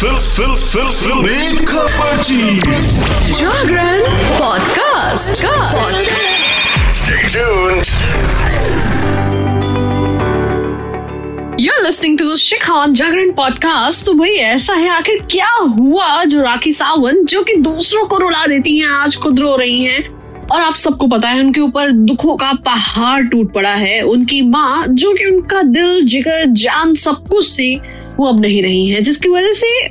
Fill फिल फिल फिल खबरची Jagran podcast Stay tuned. You're listening to शिखान जागरण पॉडकास्ट तो भाई ऐसा है आखिर क्या हुआ जो राखी सावंत जो कि दूसरों को रुला देती हैं आज खुद रो रही हैं? और आप सबको पता है, उनके ऊपर दुखों का पहाड़ टूट पड़ा है। उनकी माँ, जो कि उनका दिल, जिगर, जान सब कुछ थी, वो अब नहीं रही है, जिसकी वजह से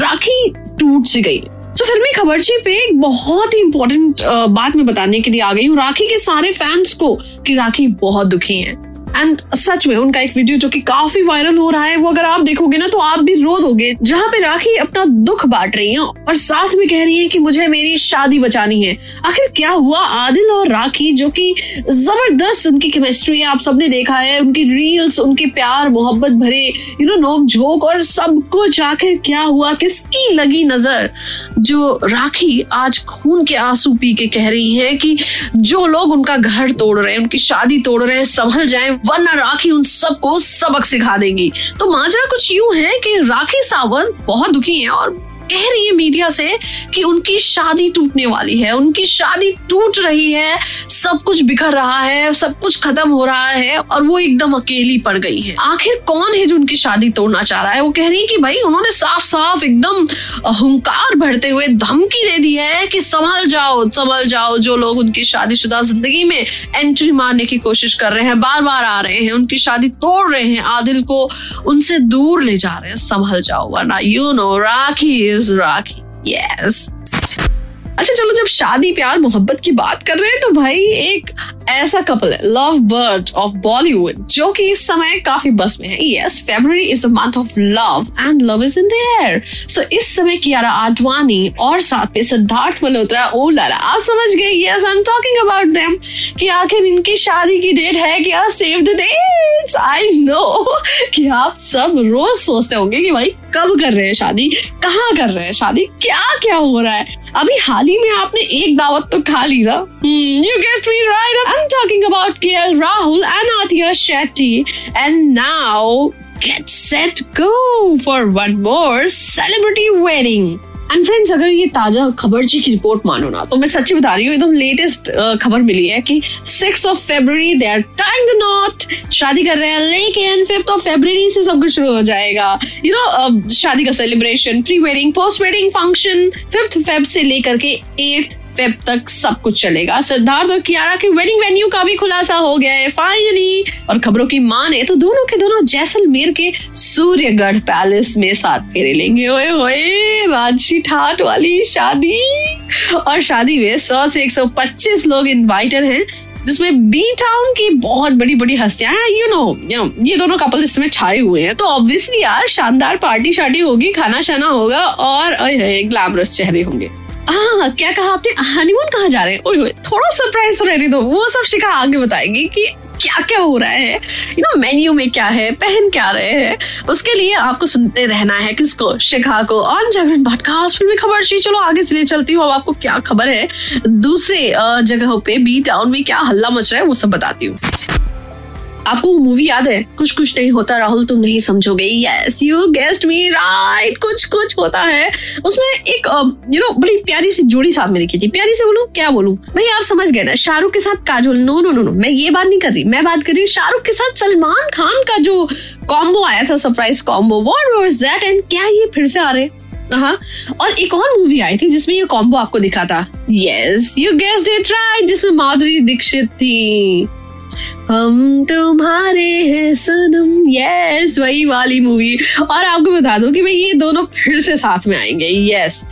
राखी टूट सी गई। तो फिल्मी खबरची पे एक बहुत ही इंपॉर्टेंट बात मैं बताने के लिए आ गई हूँ। राखी के सारे फैंस को कि राखी बहुत दुखी हैं। एंड सच में, उनका एक वीडियो जो कि काफ़ी वायरल हो रहा है, वो अगर आप देखोगे ना तो आप भी रो दोगे जहाँ पे राखी अपना दुख बांट रही है और साथ में कह रही है कि मुझे मेरी शादी बचानी है। आखिर क्या हुआ? आदिल और राखी, जो कि ज़बरदस्त उनकी केमिस्ट्री है, आप सबने देखा है। उनकी रील्स उनके प्यार, मोहब्बत भरे यू नो नोक झोंक और सब कुछ। आखिर क्या हुआ? किसकी लगी नज़र? जो राखी आज खून के आँसू पी के कह रही है कि जो लोग उनका घर तोड़ रहे हैं, उनकी शादी तोड़ रहे हैं, संभल जाए वरना राखी उन सबको सबक सिखा देगी। तो माजरा कुछ यूँ है कि राखी सावंत बहुत दुखी है और कह रही है मीडिया से कि उनकी शादी टूटने वाली है, उनकी शादी टूट रही है, सब कुछ बिखर रहा है, सब कुछ खत्म हो रहा है और वो एकदम अकेली पड़ गई है। आखिर कौन है जो उनकी शादी तोड़ना चाह रहा है? वो कह रही है कि भाई उन्होंने साफ़ साफ़ एकदम हुंकार भरते हुए धमकी दे दी है कि संभल जाओ संभल जाओ, जो लोग उनकी शादीशुदा ज़िंदगी में एंट्री मारने की कोशिश कर रहे हैं बार बार आ रहे हैं, उनकी शादी तोड़ रहे हैं, आदिल को उनसे दूर ले जा रहे हैं, संभल जाओ, वरना you know Rakhi is Rakhi yes अच्छा चलो, जब शादी, प्यार, मोहब्बत की बात कर रहे हैं तो भाई, एक ऐसा कपल है लव बर्ड ऑफ़ बॉलीवुड जो कि इस समय काफ़ी बस में है। Yes February is the month of love and love is in the air so इस समय कियारा आडवाणी और साथ में सिद्धार्थ मल्होत्रा, ओ लाला आप समझ गए? Yes I am talking about them कि आखिर इनकी शादी की डेट है क्या save the dates I know कि आप सब रोज सोचते होंगे कि भाई, कब कर रहे हैं शादी? कहाँ कर रहे हैं शादी? क्या क्या हो रहा है? अभी हाल में आपने एक दावत तो खा ली ना। You guessed me right I am talking about K L Rahul and Athiya Shetty and now get set go for one more celebrity wedding. And friends अगर ये ताज़ा खबर जी की रिपोर्ट मानो ना तो मैं सच्ची बता रही हूँ एकदम लेटेस्ट खबर मिली है कि six of February they are tying the knot शादी कर रहे हैं लेकिन फिफ्थ ऑफ़ फेब्रवरी से सब कुछ शुरू हो जाएगा। यू you नो know, शादी का celebration pre wedding post wedding function fifth Feb से लेकर के एट फेब तक सब कुछ चलेगा। सिद्धार्थ और कियारा के वेडिंग वेन्यू का भी खुलासा हो गया है फाइनली और खबरों की माने तो दोनों के दोनों जैसलमेर के सूर्यगढ़ पैलेस में साथ फेरे लेंगे। ओए ओए राज़ी ठाट वाली शादी। और शादी में सौ से 125 लोग इनवाइटेड हैं, जिसमें बी टाउन की बहुत बड़ी बड़ी हस्तियाँ हैं। यू नो यू नो ये दोनों कपल इसमें छाए हुए हैं। तो ऑब्वियसली यार, शानदार पार्टी शार्टी होगी खाना शाना होगा और ग्लैमरस चेहरे होंगे। हाँ क्या कहा आपने? हनीमून कहाँ जा रहे हैं? ओए थोड़ा सरप्राइज़ तो रहने दो। वो सब शिखा आगे बताएगी कि क्या क्या हो रहा है। यू नो मेन्यू में क्या है, पहन क्या रहे हैं। उसके लिए आपको सुनते रहना है किसको? शिखा को। ऑन जागरण पॉडकास्ट फिल्मी खबर। ची चलो, आगे चले चलती हूँ। अब आपको क्या खबर है? दूसरे जगहों पे बी टाउन में क्या हल्ला मच रहा है, वो सब बताती हूँ। आपको मूवी याद है? कुछ कुछ नहीं होता, राहुल, तुम नहीं समझोगे। Yes you guessed me right कुछ कुछ होता है। उसमें एक यू नो बड़ी प्यारी सी जोड़ी साथ में दिखी थी। प्यारी से बोलूँ, क्या बोलूँ? भाई, आप समझ गए ना, शाहरुख के साथ Kajol. No no no no मैं ये बात नहीं कर रही। मैं बात कर रही हूँ शाहरुख के साथ सलमान खान का जो कॉम्बो आया था surprise combo what was that and क्या ये फिर से आ रहे हाँ? और एक और मूवी आई थी जिसमें ये कॉम्बो आपको दिखा था। Yes you guessed it right जिसमें माधुरी दीक्षित थी। हम तुम्हारे हैं सनम। यस वही वाली मूवी और आपको बता दो कि भाई ये दोनों फिर से साथ में आएँगे। यस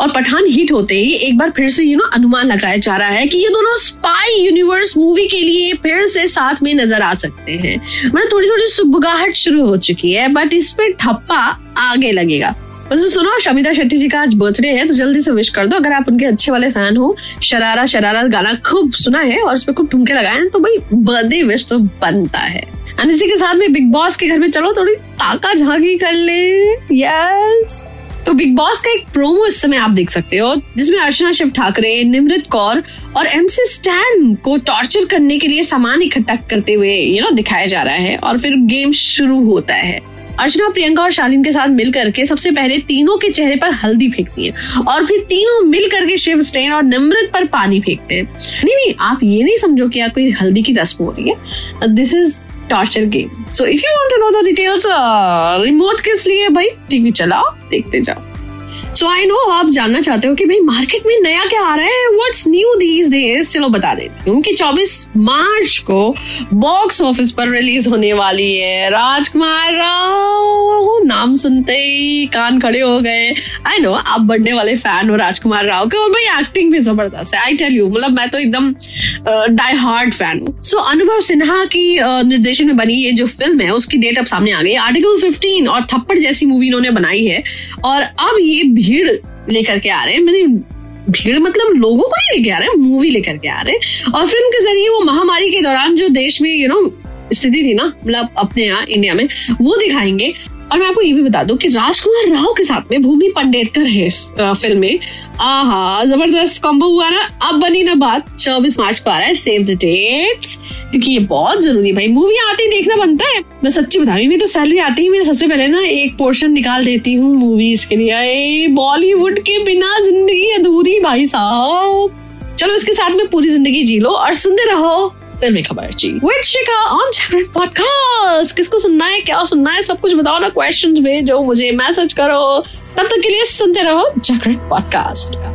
और पठान हिट होते ही एक बार फिर से यू नो अनुमान लगाया जा रहा है कि ये दोनों स्पाई यूनिवर्स मूवी के लिए फिर से साथ में नज़र आ सकते हैं। मतलब थोड़ी थोड़ी सुबगाहट शुरू हो चुकी है बट इस पे ठप्पा आगे लगेगा। वैसे सुनो, शमिता शेट्टी जी का आज बर्थडे है तो जल्दी से विश कर दो। अगर आप उनके अच्छे वाले फ़ैन हो, शरारा शरारा गाना खूब सुना है और उसमें खूब ठुमके लगाए तो भाई बर्थडे विश तो बनता है। इसी के साथ में बिग बॉस के घर में चलो, थोड़ी ताका झांकी कर ले। यस तो बिग बॉस का एक प्रोमो इस समय आप देख सकते हो, जिसमें अर्चना शिव ठाकरे, निमृत कौर और एमसी स्टैन को टॉर्चर करने के लिए सामान इकट्ठा करते हुए यू नो दिखाया जा रहा है और फिर गेम शुरू होता है। अर्चना, प्रियंका और शालीन के साथ मिल करके सबसे पहले तीनों के चेहरे पर हल्दी फेंकती है और फिर तीनों मिल करके शिव स्टेन और निमृत पर पानी फेंकते हैं। नहीं नहीं, आप ये नहीं समझो कि कोई हल्दी की रस्म हो रही है। This is torture game so if you want to know the details remote किस लिए भाई? टीवी चलाओ, देखते जाओ। सो आई नो आप जानना चाहते हो कि भाई मार्केट में नया क्या आ रहा है? व्हाट्स न्यू दीज डेज़ चलो बता देती हूँ कि 24 मार्च को बॉक्स ऑफ़िस पर रिलीज़ होने वाली है। राजकुमार राव, नाम सुनते ही कान खड़े हो गए। आई नो आप बर्थडे वाले फ़ैन हो राजकुमार राव के और भाई एक्टिंग भी ज़बरदस्त है। आई टेल यू मतलब मैं तो एकदम डाई हार्ड फ़ैन हूँ। सो अनुभव सिन्हा की निर्देशन में बनी ये जो फ़िल्म है, उसकी डेट अब सामने आ गई। आर्टिकल 15 और थप्पड़ जैसी मूवी इन्होंने बनाई है। और अब ये भीड़ लेकर के आ रहे हैं, मैंने भीड़ मतलब लोगों को नहीं लेके आ रहे हैं मूवी लेकर के आ रहे हैं। और फ़िल्म के ज़रिए वो महामारी के दौरान जो देश में यू नो स्थिति थी ना मतलब अपने यहाँ इंडिया में, वो दिखाएँगे। और मैं आपको ये भी बता दूँ कि राजकुमार राव के साथ में भूमि पंडेरकर है इस फ़िल्म में। आहा, ज़बरदस्त कॉम्बो हुआ ना। अब बनी ना बात 24 मार्च को आ रहा है सेव द डेट्स क्योंकि ये बहुत ज़रूरी है भाई। मूवी आते ही देखना बनता है। मैं सच्ची बता रही हूँ तो सैलरी आती ही मैं सबसे पहले ना एक पोर्शन निकाल देती हूँ मूवीज़ के लिए। बॉलीवुड के बिना ज़िंदगी अधूरी, भाई साहब। चलो, इसके साथ में पूरी ज़िंदगी जी लो और सुनते रहो। फिल्मी खबर जी with Shikha on Jagran podcast किसको सुनना है, क्या सुनना है, सब कुछ बताओ ना क्वेश्चन भेजो, मुझे मैसेज करो। तब तक के लिए सुनते रहो जागरण पॉडकास्ट